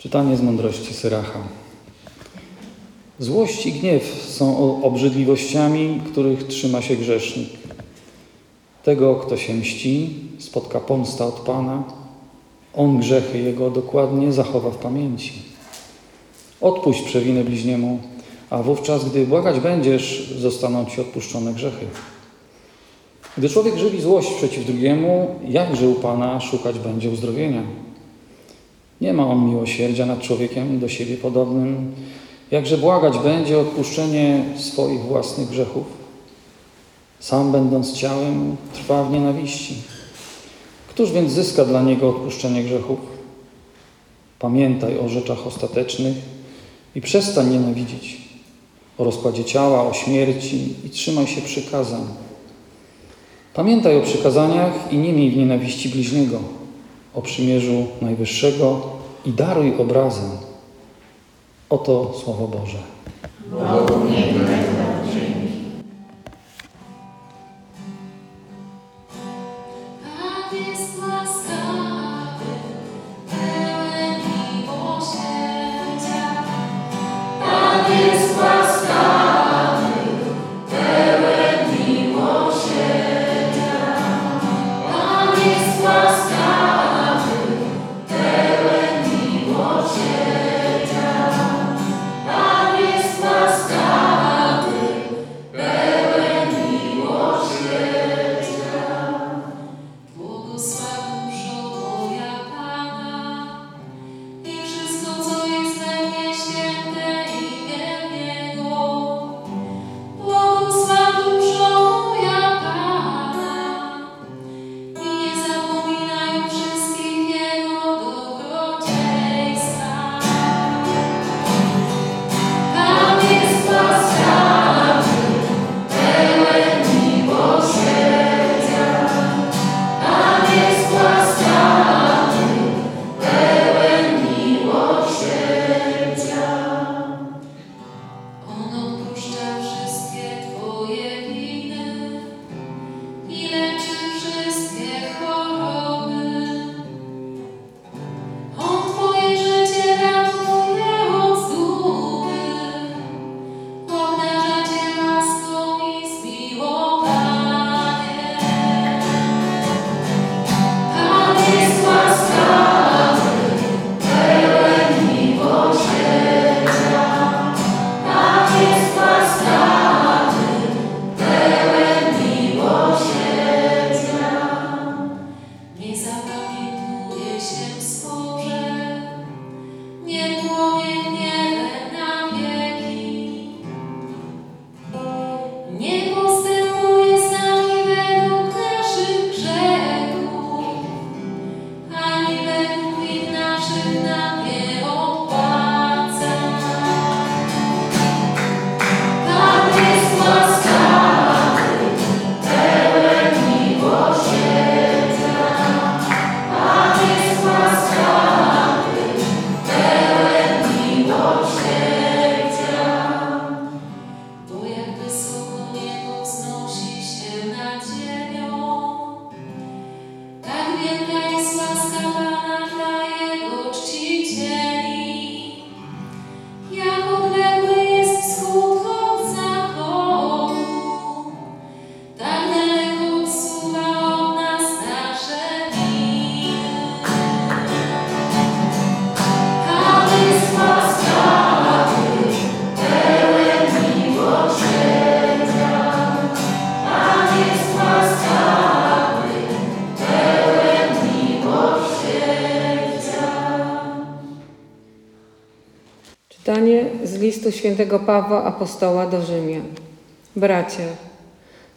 Czytanie z mądrości Syracha. Złość i gniew są obrzydliwościami, których trzyma się grzesznik. Tego, kto się mści, spotka pomsta od Pana. On grzechy jego dokładnie zachowa w pamięci. Odpuść przewinę bliźniemu, a wówczas, gdy błagać będziesz, zostaną ci odpuszczone grzechy. Gdy człowiek żywi złość przeciw drugiemu, jakże u Pana szukać będzie uzdrowienia? Nie ma on miłosierdzia nad człowiekiem do siebie podobnym, jakże błagać będzie o odpuszczenie swoich własnych grzechów. Sam będąc ciałem, trwa w nienawiści. Któż więc zyska dla niego odpuszczenie grzechów? Pamiętaj o rzeczach ostatecznych i przestań nienawidzić. O rozkładzie ciała, o śmierci i trzymaj się przykazań. Pamiętaj o przykazaniach i nie miej w nienawiści bliźniego, o przymierzu Najwyższego i daruj obrazę. Oto Słowo Boże. Pan listu świętego Pawła Apostoła do Rzymian. Bracia,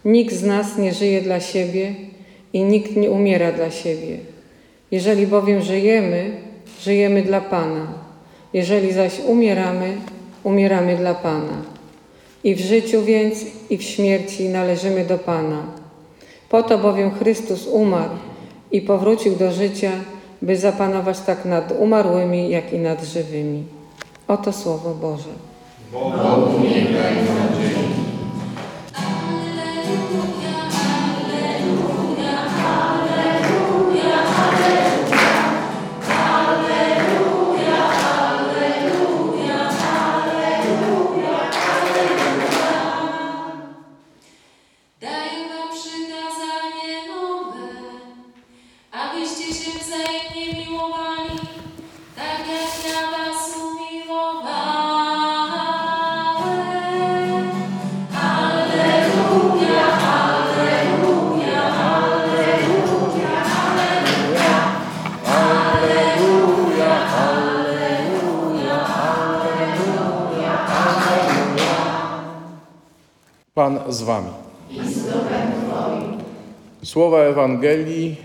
nikt z nas nie żyje dla siebie i nikt nie umiera dla siebie. Jeżeli bowiem żyjemy, żyjemy dla Pana. Jeżeli zaś umieramy, umieramy dla Pana. I w życiu więc, i w śmierci należymy do Pana. Po to bowiem Chrystus umarł i powrócił do życia, by zapanować tak nad umarłymi, jak i nad żywymi. Oto Słowo Boże. 我不明白。Pan z wami. Słowa Ewangelii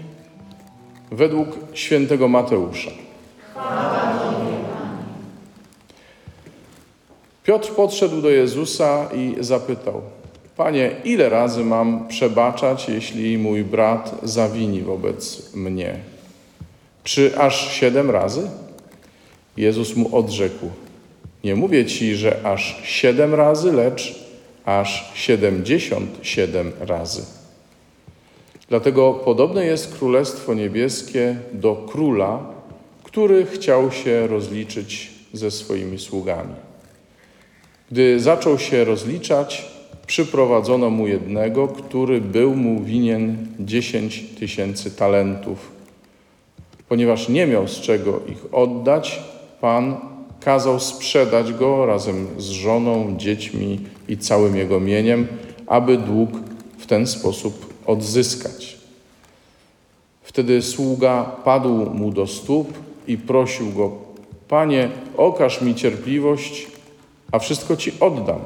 według świętego Mateusza. Piotr podszedł do Jezusa i zapytał: Panie, ile razy mam przebaczać, jeśli mój brat zawini wobec mnie? Czy aż siedem razy? Jezus mu odrzekł: Nie mówię ci, że aż siedem razy, lecz aż siedemdziesiąt siedem razy. Dlatego podobne jest Królestwo Niebieskie do króla, który chciał się rozliczyć ze swoimi sługami. Gdy zaczął się rozliczać, przyprowadzono mu jednego, który był mu winien dziesięć tysięcy talentów. Ponieważ nie miał z czego ich oddać, Pan kazał sprzedać go razem z żoną, dziećmi i całym jego mieniem, aby dług w ten sposób odzyskać. Wtedy sługa padł mu do stóp i prosił go: Panie, okaż mi cierpliwość, a wszystko ci oddam.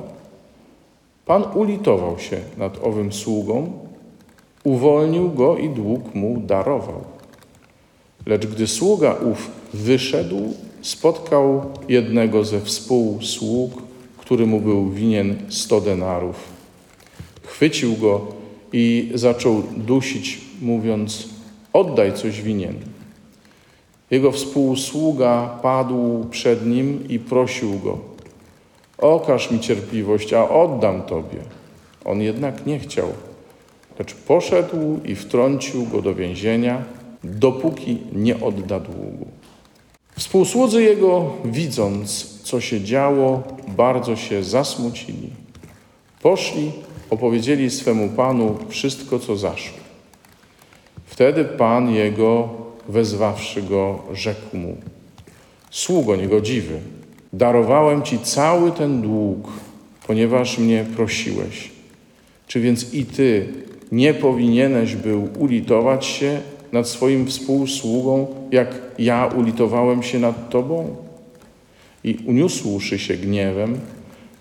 Pan ulitował się nad owym sługą, uwolnił go i dług mu darował. Lecz gdy sługa ów wyszedł, spotkał jednego ze współsług, który mu był winien sto denarów. Chwycił go i zaczął dusić, mówiąc: Oddaj coś winien. Jego współsługa padł przed nim i prosił go: Okaż mi cierpliwość, a oddam tobie. On jednak nie chciał, lecz poszedł i wtrącił go do więzienia, dopóki nie odda długu. Współsłudzy jego, widząc, co się działo, bardzo się zasmucili. Poszli, opowiedzieli swemu panu wszystko, co zaszło. Wtedy pan jego, wezwawszy go, rzekł mu: Sługo niegodziwy, darowałem ci cały ten dług, ponieważ mnie prosiłeś. Czy więc i ty nie powinieneś był ulitować się nad swoim współsługą, jak ja ulitowałem się nad tobą? I uniósłszy się gniewem,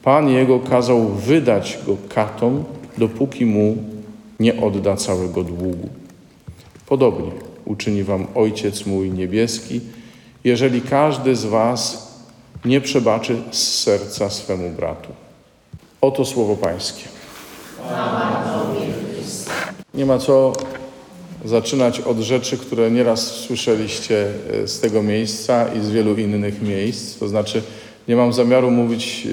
Pan jego kazał wydać go katom, dopóki mu nie odda całego długu. Podobnie uczyni wam Ojciec mój niebieski, jeżeli każdy z was nie przebaczy z serca swemu bratu. Oto słowo Pańskie. Nie ma co zaczynać od rzeczy, które nieraz słyszeliście e, z tego miejsca i z wielu innych miejsc. To znaczy, nie mam zamiaru mówić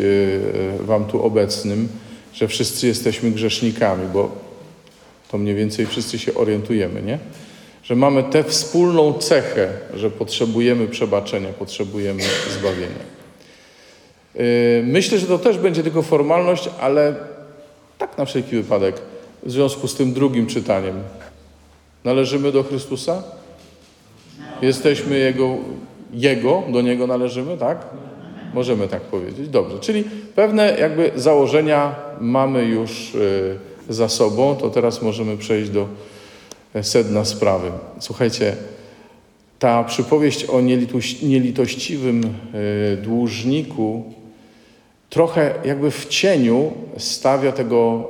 e, Wam tu obecnym, że wszyscy jesteśmy grzesznikami, bo to mniej więcej wszyscy się orientujemy, nie? Że mamy tę wspólną cechę, że potrzebujemy przebaczenia, potrzebujemy zbawienia. E, Myślę, że to też będzie tylko formalność, ale tak na wszelki wypadek, w związku z tym drugim czytaniem. Należymy do Chrystusa? Jesteśmy Jego, Jego, do Niego należymy, tak? Możemy tak powiedzieć. Dobrze, czyli pewne jakby założenia mamy już y, za sobą, to teraz możemy przejść do e, sedna sprawy. Słuchajcie, ta przypowieść o nielitoś, nielitościwym y, dłużniku trochę jakby w cieniu stawia tego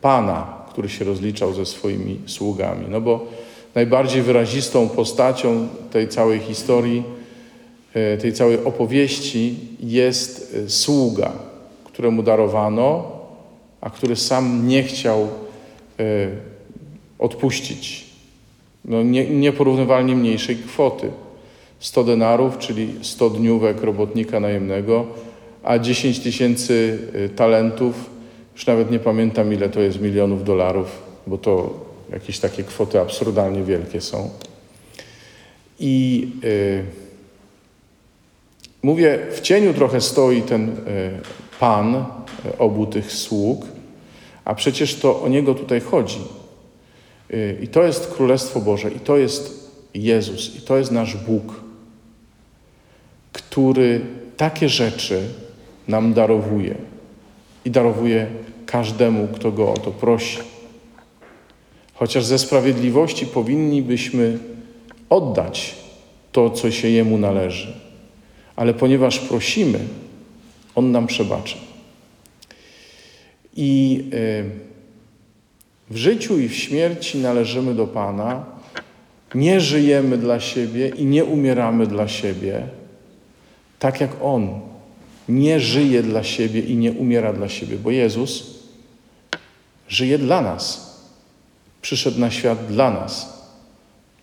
Pana, który się rozliczał ze swoimi sługami. No bo najbardziej wyrazistą postacią tej całej historii, e, tej całej opowieści jest e, sługa, któremu darowano, a który sam nie chciał e, odpuścić no nie, nieporównywalnie mniejszej kwoty. 100 denarów, czyli 100 dniówek robotnika najemnego, a 10 tysięcy talentów, już nawet nie pamiętam ile to jest milionów dolarów, bo to jakieś takie kwoty absurdalnie wielkie są. I y, mówię, w cieniu trochę stoi ten y, pan y, obu tych sług, a przecież to o niego tutaj chodzi. Y, I to jest Królestwo Boże, i to jest Jezus, i to jest nasz Bóg, który takie rzeczy nam darowuje i darowuje każdemu, kto go o to prosi. Chociaż ze sprawiedliwości powinnibyśmy oddać to, co się jemu należy, ale ponieważ prosimy, on nam przebaczy. I y, w życiu i w śmierci należymy do Pana. Nie żyjemy dla siebie i nie umieramy dla siebie, tak jak On nie żyje dla siebie i nie umiera dla siebie, bo Jezus żyje dla nas. Przyszedł na świat dla nas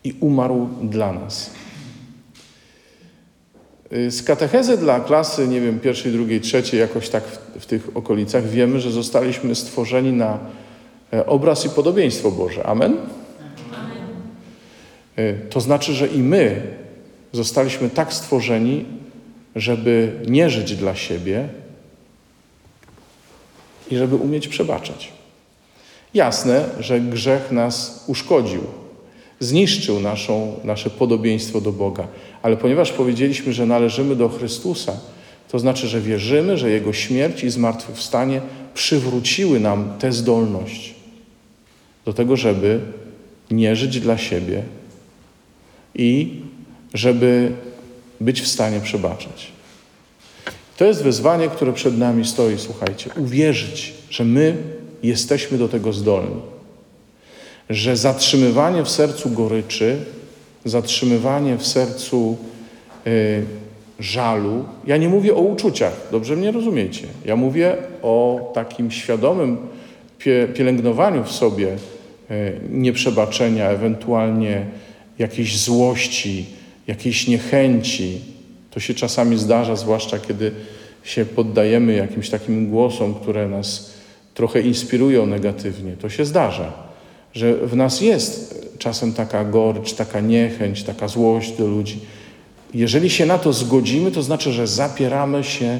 i umarł dla nas. Y, Z katechezy dla klasy, nie wiem, pierwszej, drugiej, trzeciej, jakoś tak w, w tych okolicach, wiemy, że zostaliśmy stworzeni na e, obraz i podobieństwo Boże. Amen? Y, To znaczy, że i my zostaliśmy tak stworzeni, żeby nie żyć dla siebie i żeby umieć przebaczać. Jasne, że grzech nas uszkodził, zniszczył naszą, nasze podobieństwo do Boga, ale ponieważ powiedzieliśmy, że należymy do Chrystusa, to znaczy, że wierzymy, że Jego śmierć i zmartwychwstanie przywróciły nam tę zdolność do tego, żeby nie żyć dla siebie i żeby być w stanie przebaczać. To jest wyzwanie, które przed nami stoi, słuchajcie. Uwierzyć, że my jesteśmy do tego zdolni. Że zatrzymywanie w sercu goryczy, zatrzymywanie w sercu y, żalu, ja nie mówię o uczuciach, dobrze mnie rozumiecie. Ja mówię o takim świadomym pie, pielęgnowaniu w sobie y, nieprzebaczenia, ewentualnie jakiejś złości, jakiejś niechęci. To się czasami zdarza, zwłaszcza kiedy się poddajemy jakimś takim głosom, które nas trochę inspirują negatywnie. To się zdarza, że w nas jest czasem taka gorycz, taka niechęć, taka złość do ludzi. Jeżeli się na to zgodzimy, to znaczy, że zapieramy się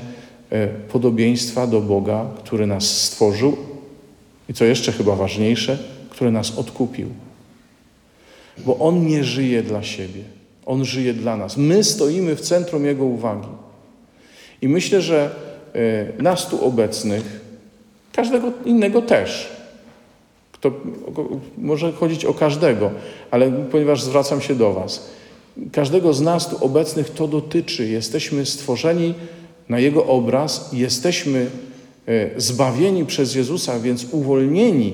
e, podobieństwa do Boga, który nas stworzył i co jeszcze chyba ważniejsze, który nas odkupił. Bo On nie żyje dla siebie. On żyje dla nas. My stoimy w centrum Jego uwagi. I myślę, że e, nas tu obecnych, każdego innego też, kto, może chodzić o każdego, ale ponieważ zwracam się do Was, każdego z nas tu obecnych to dotyczy. Jesteśmy stworzeni na Jego obraz, jesteśmy e, zbawieni przez Jezusa, więc uwolnieni,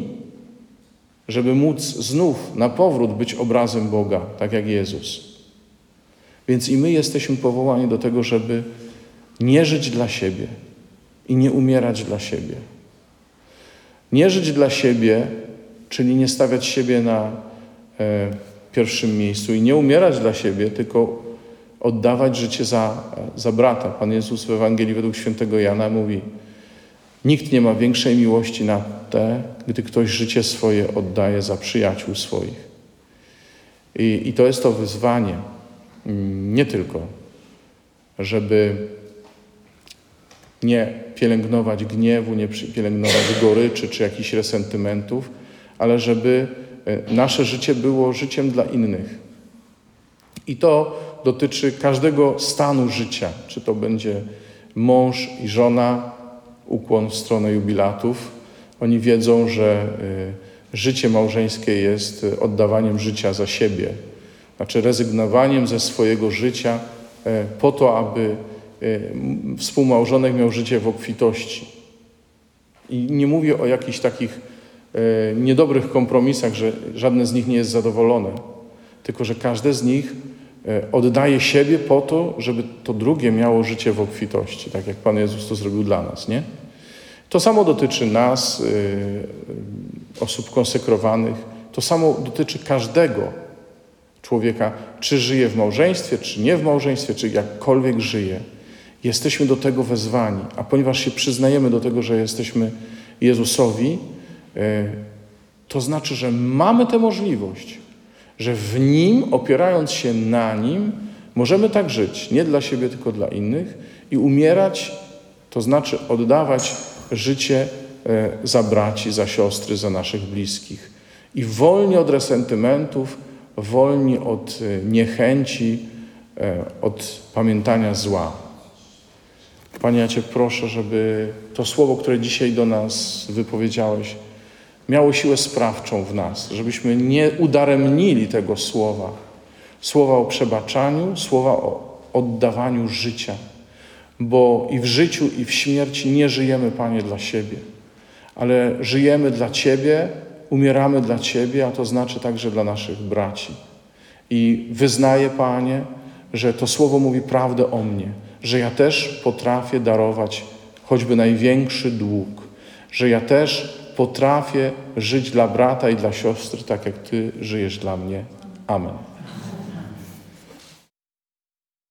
żeby móc znów na powrót być obrazem Boga, tak jak Jezus. Więc i my jesteśmy powołani do tego, żeby nie żyć dla siebie i nie umierać dla siebie. Nie żyć dla siebie, czyli nie stawiać siebie na e, pierwszym miejscu i nie umierać dla siebie, tylko oddawać życie za, za brata. Pan Jezus w Ewangelii według świętego Jana mówi: Nikt nie ma większej miłości na te, gdy ktoś życie swoje oddaje za przyjaciół swoich. I, i to jest to wyzwanie nie tylko, żeby nie pielęgnować gniewu, nie pielęgnować goryczy czy jakichś resentymentów, ale żeby e, nasze życie było życiem dla innych. I to dotyczy każdego stanu życia, czy to będzie mąż i żona, ukłon w stronę jubilatów. Oni wiedzą, że e, życie małżeńskie jest e, oddawaniem życia za siebie, znaczy rezygnowaniem ze swojego życia po to, aby współmałżonek miał życie w obfitości. I nie mówię o jakichś takich niedobrych kompromisach, że żadne z nich nie jest zadowolone, tylko że każde z nich oddaje siebie po to, żeby to drugie miało życie w obfitości, tak jak Pan Jezus to zrobił dla nas, nie? To samo dotyczy nas, osób konsekrowanych, to samo dotyczy każdego człowieka, czy żyje w małżeństwie, czy nie w małżeństwie, czy jakkolwiek żyje. Jesteśmy do tego wezwani, a ponieważ się przyznajemy do tego, że jesteśmy Jezusowi, to znaczy, że mamy tę możliwość, że w Nim, opierając się na Nim, możemy tak żyć, nie dla siebie, tylko dla innych i umierać, to znaczy oddawać życie za braci, za siostry, za naszych bliskich. I wolni od resentymentów, wolni od niechęci, od pamiętania zła. Panie, ja Cię proszę, żeby to słowo, które dzisiaj do nas wypowiedziałeś, miało siłę sprawczą w nas, żebyśmy nie udaremnili tego słowa. Słowa o przebaczaniu, słowa o oddawaniu życia, bo i w życiu, i w śmierci nie żyjemy, Panie, dla siebie, ale żyjemy dla Ciebie, umieramy dla Ciebie, a to znaczy także dla naszych braci. I wyznaję, Panie, że to słowo mówi prawdę o mnie, że ja też potrafię darować choćby największy dług, że ja też potrafię żyć dla brata i dla siostry, tak jak Ty żyjesz dla mnie. Amen.